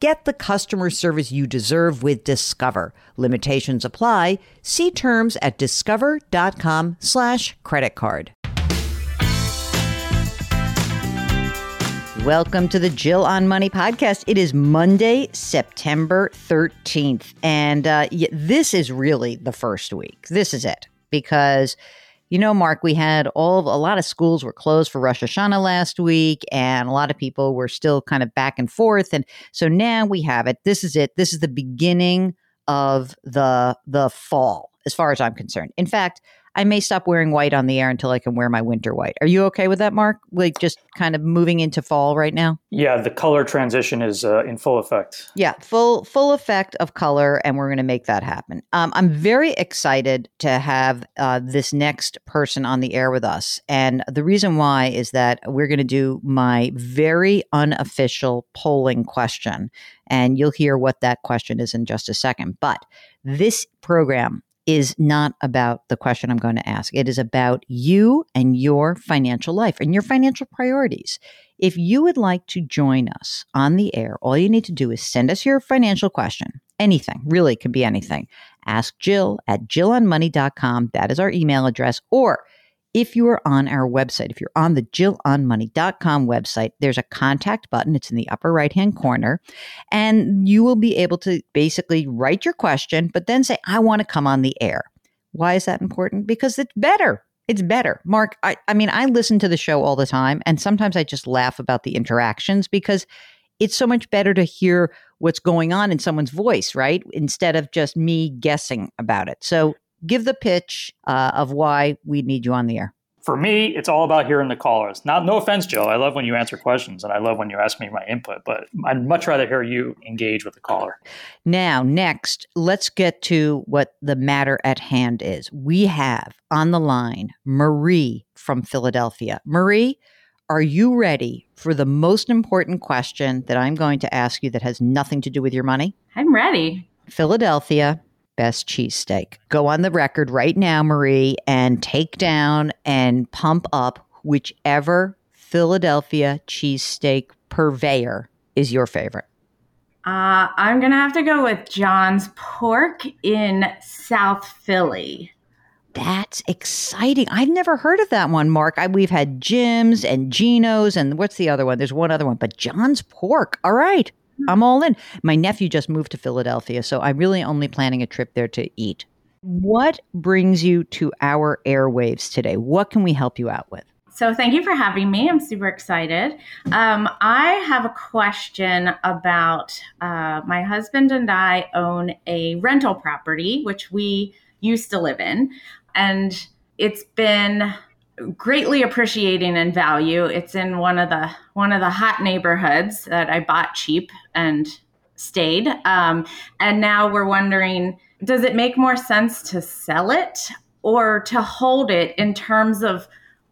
Get the customer service you deserve with Discover. Limitations apply. See terms at discover.com slash credit card. Welcome to the Jill on Money podcast. It is Monday, September 13th. And uh, this is really the first week. This is it because – you know, Mark, we had all a lot of schools were closed for Rosh Hashanah last week, and a lot of people were still kind of back and forth. And so now we have it. This is it. This is the beginning of the the fall, as far as I'm concerned. In fact, I may stop wearing white on the air until I can wear my winter white. Are you okay with that, Mark? Like just kind of moving into fall right now? Yeah, the color transition is uh, in full effect. Yeah, full full effect of color, and we're going to make that happen. Um, I'm very excited to have uh, this next person on the air with us, and the reason why is that we're going to do my very unofficial polling question, and you'll hear what that question is in just a second. But this program is not about the question I'm going to ask. It is about you and your financial life and your financial priorities. If you would like to join us on the air, all you need to do is send us your financial question. Anything, really, can be anything. Ask Jill at jillonmoney.com. That is our email address. Or if you are on our website, if you're on the jillonmoney.com website, there's a contact button. It's in the upper right hand corner. And you will be able to basically write your question, but then say, I want to come on the air. Why is that important? Because it's better. It's better. Mark, I, I mean, I listen to the show all the time, and sometimes I just laugh about the interactions because it's so much better to hear what's going on in someone's voice, right? Instead of just me guessing about it. So give the pitch uh, of why we need you on the air. For me, it's all about hearing the callers. Not no offense, Joe. I love when you answer questions and I love when you ask me my input, but I'd much rather hear you engage with the caller. Now, next, let's get to what the matter at hand is. We have on the line Marie from Philadelphia. Marie, are you ready for the most important question that I'm going to ask you that has nothing to do with your money? I'm ready. Philadelphia, best cheesesteak. Go on the record right now, Marie, and take down and pump up whichever Philadelphia cheesesteak purveyor is your favorite. Uh, I'm going to have to go with John's Pork in South Philly. That's exciting. I've never heard of that one, Mark. I, we've had Jim's and Geno's, and what's the other one? There's one other one, but John's Pork. All right. I'm all in. My nephew just moved to Philadelphia, so I'm really only planning a trip there to eat. What brings you to our airwaves today? What can we help you out with? So, thank you for having me. I'm super excited. Um, I have a question about uh, my husband and I own a rental property, which we used to live in. And it's been greatly appreciating in value. It's in one of the one of the hot neighborhoods that I bought cheap and stayed. Um, and now we're wondering, does it make more sense to sell it or to hold it in terms of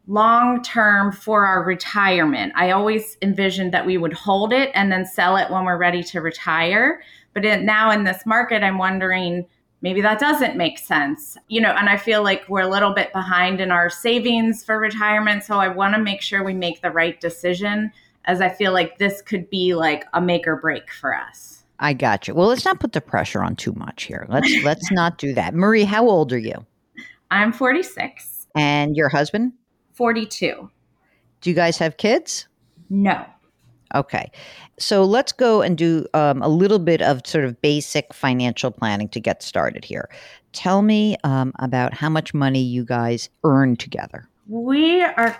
long term for our retirement? I always envisioned that we would hold it and then sell it when we're ready to retire. But now in this market, I'm wondering maybe that doesn't make sense. You know, and I feel like we're a little bit behind in our savings for retirement. So I want to make sure we make the right decision as I feel like this could be like a make or break for us. I got you. Well, let's not put the pressure on too much here. Let's let's not do that. Marie, how old are you? I'm 46. And your husband? 42. Do you guys have kids? No. Okay. So let's go and do um, a little bit of sort of basic financial planning to get started here. Tell me um, about how much money you guys earn together. We are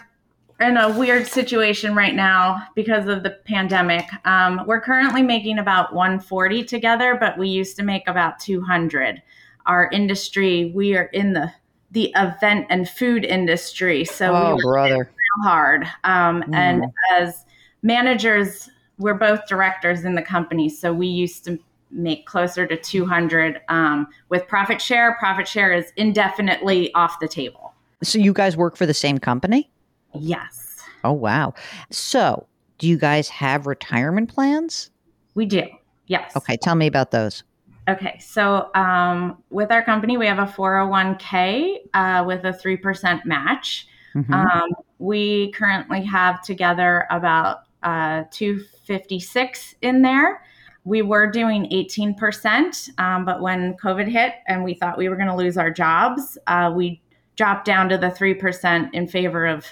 in a weird situation right now because of the pandemic. Um, we're currently making about 140 together, but we used to make about 200. Our industry, we are in the the event and food industry, so oh, we brother, real hard. Um, mm. And as managers, we're both directors in the company, so we used to make closer to 200 um, with profit share. Profit share is indefinitely off the table. So you guys work for the same company? Yes. Oh, wow. So, do you guys have retirement plans? We do. Yes. Okay. Tell me about those. Okay. So, um, with our company, we have a 401k uh, with a 3% match. Mm-hmm. Um, we currently have together about uh, 256 in there. We were doing 18%, um, but when COVID hit and we thought we were going to lose our jobs, uh, we dropped down to the 3% in favor of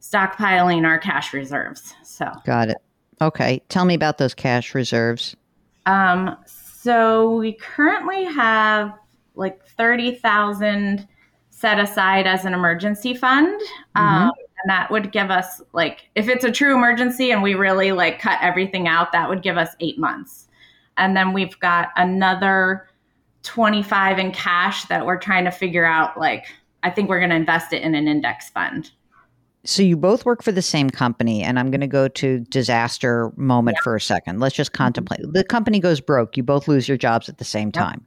stockpiling our cash reserves. So got it. Okay, tell me about those cash reserves. Um, so we currently have like thirty thousand set aside as an emergency fund, mm-hmm. um, and that would give us like if it's a true emergency and we really like cut everything out, that would give us eight months, and then we've got another twenty five in cash that we're trying to figure out like. I think we're going to invest it in an index fund so you both work for the same company and i'm going to go to disaster moment yeah. for a second let's just mm-hmm. contemplate the company goes broke you both lose your jobs at the same time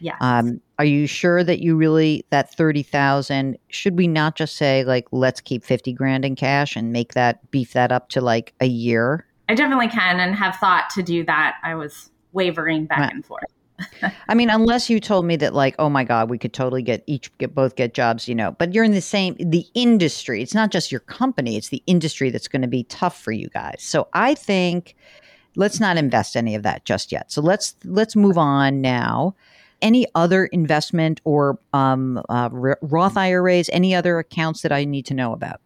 yeah um, are you sure that you really that 30000 should we not just say like let's keep 50 grand in cash and make that beef that up to like a year i definitely can and have thought to do that i was wavering back right. and forth I mean, unless you told me that, like, oh my God, we could totally get each get both get jobs, you know. But you're in the same the industry. It's not just your company; it's the industry that's going to be tough for you guys. So I think let's not invest any of that just yet. So let's let's move on now. Any other investment or um, uh, Roth IRAs? Any other accounts that I need to know about?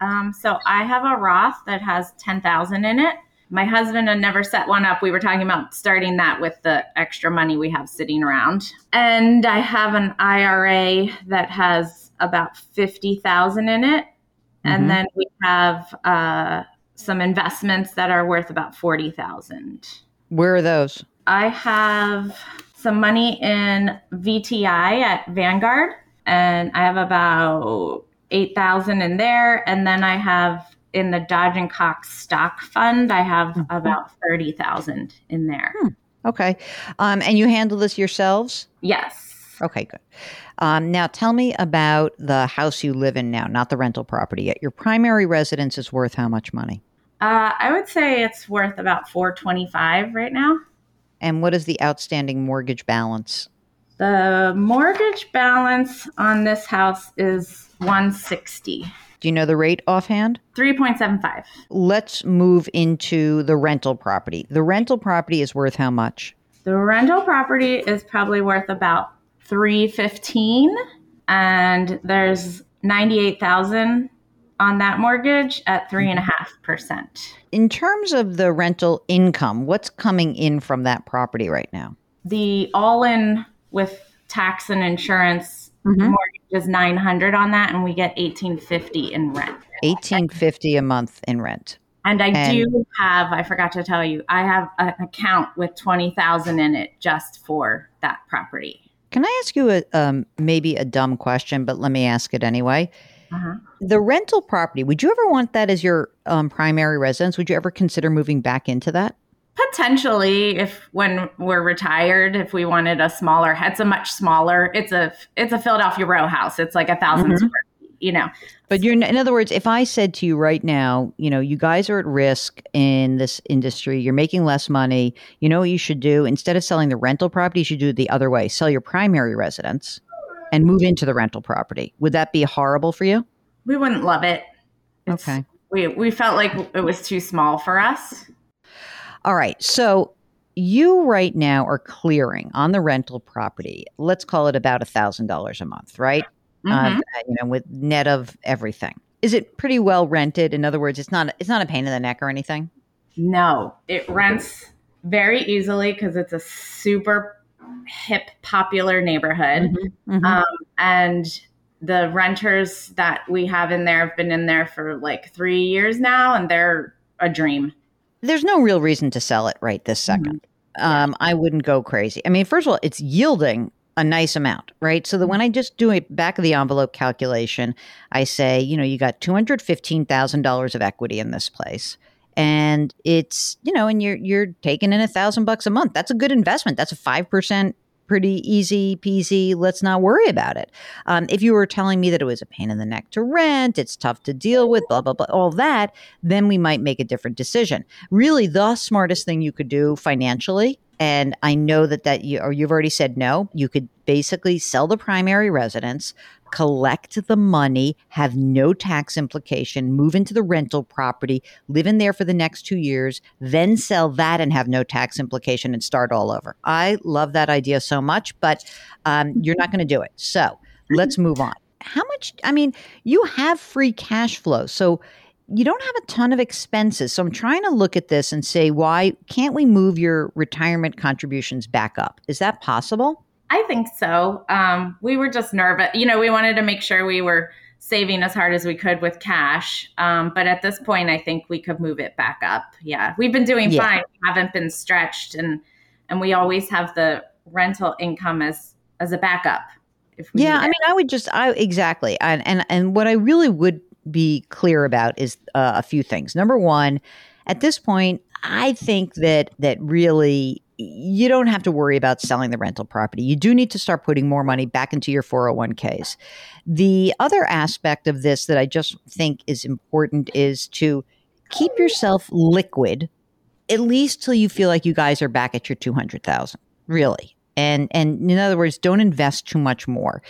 Um, so I have a Roth that has ten thousand in it my husband had never set one up. We were talking about starting that with the extra money we have sitting around. And I have an IRA that has about 50,000 in it. Mm-hmm. And then we have uh, some investments that are worth about 40,000. Where are those? I have some money in VTI at Vanguard and I have about 8,000 in there and then I have in the Dodge and Cox stock fund, I have mm-hmm. about 30,000 in there. Hmm. Okay. Um, and you handle this yourselves? Yes. Okay, good. Um, now tell me about the house you live in now, not the rental property yet. Your primary residence is worth how much money? Uh, I would say it's worth about 425 right now. And what is the outstanding mortgage balance? The mortgage balance on this house is 160. Do you know the rate offhand? 3.75. Let's move into the rental property. The rental property is worth how much? The rental property is probably worth about 315 and there's 98,000 on that mortgage at 3.5%. In terms of the rental income, what's coming in from that property right now? The all in with tax and insurance mm-hmm. mortgage is 900 on that and we get 1850 in rent 1850 a month in rent and i and do have i forgot to tell you i have an account with 20000 in it just for that property can i ask you a um, maybe a dumb question but let me ask it anyway uh-huh. the rental property would you ever want that as your um, primary residence would you ever consider moving back into that potentially if when we're retired if we wanted a smaller it's a much smaller it's a it's a philadelphia row house it's like a 1000 mm-hmm. square you know. But you're in other words, if I said to you right now, you know, you guys are at risk in this industry, you're making less money, you know what you should do? Instead of selling the rental property, you should do it the other way. Sell your primary residence and move into the rental property. Would that be horrible for you? We wouldn't love it. It's, Okay. We we felt like it was too small for us. All right. So you right now are clearing on the rental property. Let's call it about a thousand dollars a month, right? Mhm. Uh, you know, with net of everything. Is it pretty well rented? In other words, it's not it's not a pain in the neck or anything. No, it rents very easily because it's a super hip, popular neighborhood. Mhm. Um, and the renters that we have in there have been in there for like three years now, and they're a dream. There's no real reason to sell it right this 2nd Um, I wouldn't go crazy. I mean, first of all, it's yielding a nice amount, right? So that when I just do a back of the envelope calculation, I say, you know, you got two hundred fifteen thousand dollars of equity in this place, and it's you know, and you're you're taking in a thousand bucks a month. That's a good investment. That's a five percent. Pretty easy peasy. Let's not worry about it. Um, if you were telling me that it was a pain in the neck to rent, it's tough to deal with, blah blah blah, all that, then we might make a different decision really the smartest thing you could do financially and i know that that you or you've already said no. You could basically sell the primary residence collect the money have no tax implication move into the rental property live in there for the next two years then sell that and have no tax implication and start all over. I love that idea so much but um, you're not going to do it. So let's move on. How much i mean you have free cash flow. So you don't have a ton of expenses. So I'm trying to look at this and say, why can't we move your retirement contributions back up? Is that possible? I think so. Um, we were just nervous. You know, we wanted to make sure we were saving as hard as we could with cash. Um, but at this point, I think we could move it back up. Yeah, we've been doing Yeah. fine. We haven't been stretched, and and we always have the rental income as as a backup. If we Yeah, I mean, I would just, I exactly, and and and what I really would be clear about is uh, a few things. Number one, at this point, I think that that really you don't have to worry about selling the rental property. You do need to start putting more money back into your 401ks. The other aspect of this that I just think is important is to keep yourself liquid at least till you feel like you guys are back at your 200,000. Really. And and in other words, don't invest too much more.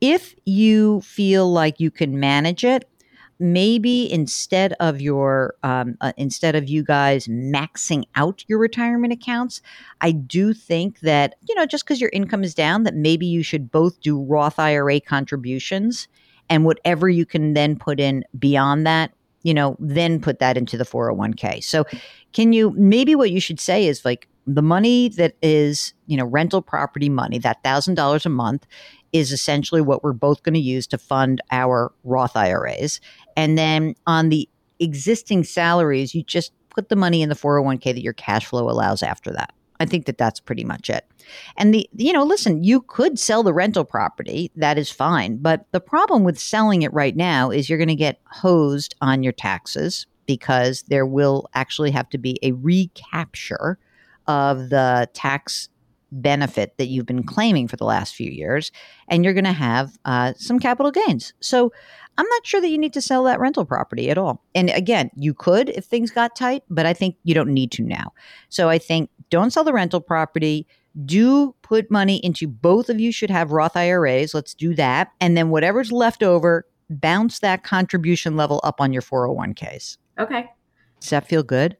If you feel like you can manage it, maybe instead of your um, uh, instead of you guys maxing out your retirement accounts i do think that you know just because your income is down that maybe you should both do roth ira contributions and whatever you can then put in beyond that you know then put that into the 401k so can you maybe what you should say is like the money that is you know rental property money that thousand dollars a month is essentially what we're both going to use to fund our roth iras and then on the existing salaries, you just put the money in the 401k that your cash flow allows after that. I think that that's pretty much it. And the, you know, listen, you could sell the rental property. That is fine. But the problem with selling it right now is you're going to get hosed on your taxes because there will actually have to be a recapture of the tax benefit that you've been claiming for the last few years. And you're going to have uh, some capital gains. So, I'm not sure that you need to sell that rental property at all. And again, you could if things got tight, but I think you don't need to now. So I think don't sell the rental property. Do put money into both of you should have Roth IRAs. Let's do that. And then whatever's left over, bounce that contribution level up on your 401ks. okay. Does that feel good?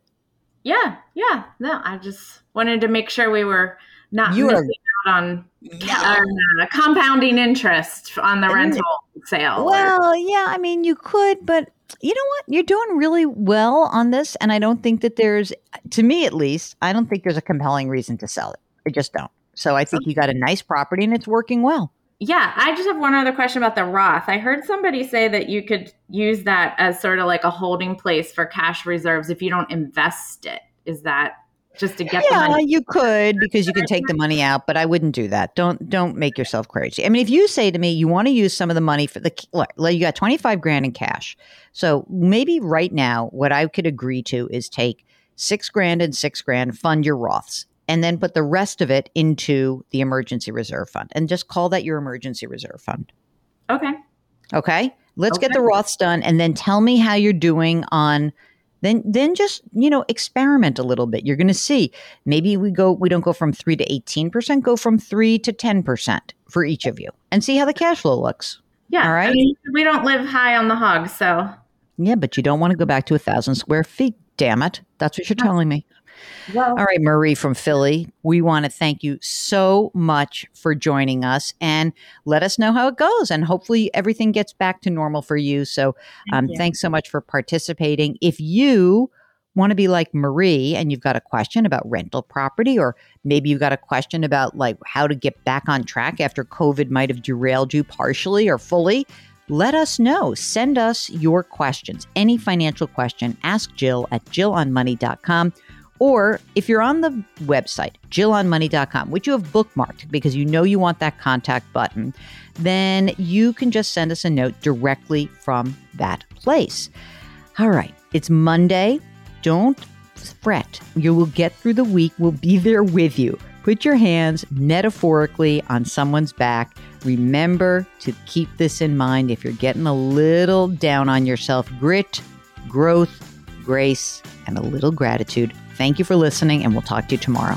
Yeah, yeah. No, I just wanted to make sure we were not You are- missing out on uh, compounding interest on the rental sale. Well, yeah, I mean, you could, but you know what? You're doing really well on this. And I don't think that there's, to me at least, I don't think there's a compelling reason to sell it. I just don't. So I think you got a nice property and it's working well. Yeah, I just have one other question about the Roth. I heard somebody say that you could use that as sort of like a holding place for cash reserves if you don't invest it. Is that just to get the Yeah, you could because you can take the money out, but I wouldn't do that. Don't don't make yourself crazy. I mean, if you say to me you want to use some of the money for the look, like, you got 25 grand in cash. So maybe right now what I could agree to is take 6 grand and 6 grand fund your Roths and then put the rest of it into the emergency reserve fund and just call that your emergency reserve fund. Okay. Okay? Let's Okay. get the Roths done and then tell me how you're doing on then then just, you know, experiment a little bit. You're going to see. Maybe we go we don't go from 3 to 18%, go from 3 to 10% for each of you and see how the cash flow looks. Yeah. All right. I mean, we don't live high on the hog, so Yeah, but you don't want to go back to a 1000 square feet, damn it. That's what you're telling me. Well, All right, Marie from Philly, we want to thank you so much for joining us and let us know how it goes. And hopefully everything gets back to normal for you. So um, you. thanks so much for participating. If you want to be like Marie and you've got a question about rental property, or maybe you've got a question about like how to get back on track after COVID might have derailed you partially or fully, let us know. Send us your questions. Any financial question, ask Jill at jillonmoney.com. Or if you're on the website, jillonmoney.com, which you have bookmarked because you know you want that contact button, then you can just send us a note directly from that place. All right, it's Monday. Don't fret. You will get through the week. We'll be there with you. Put your hands metaphorically on someone's back. Remember to keep this in mind if you're getting a little down on yourself. Grit, growth, grace, and a little gratitude. Thank you for listening, and we'll talk to you tomorrow.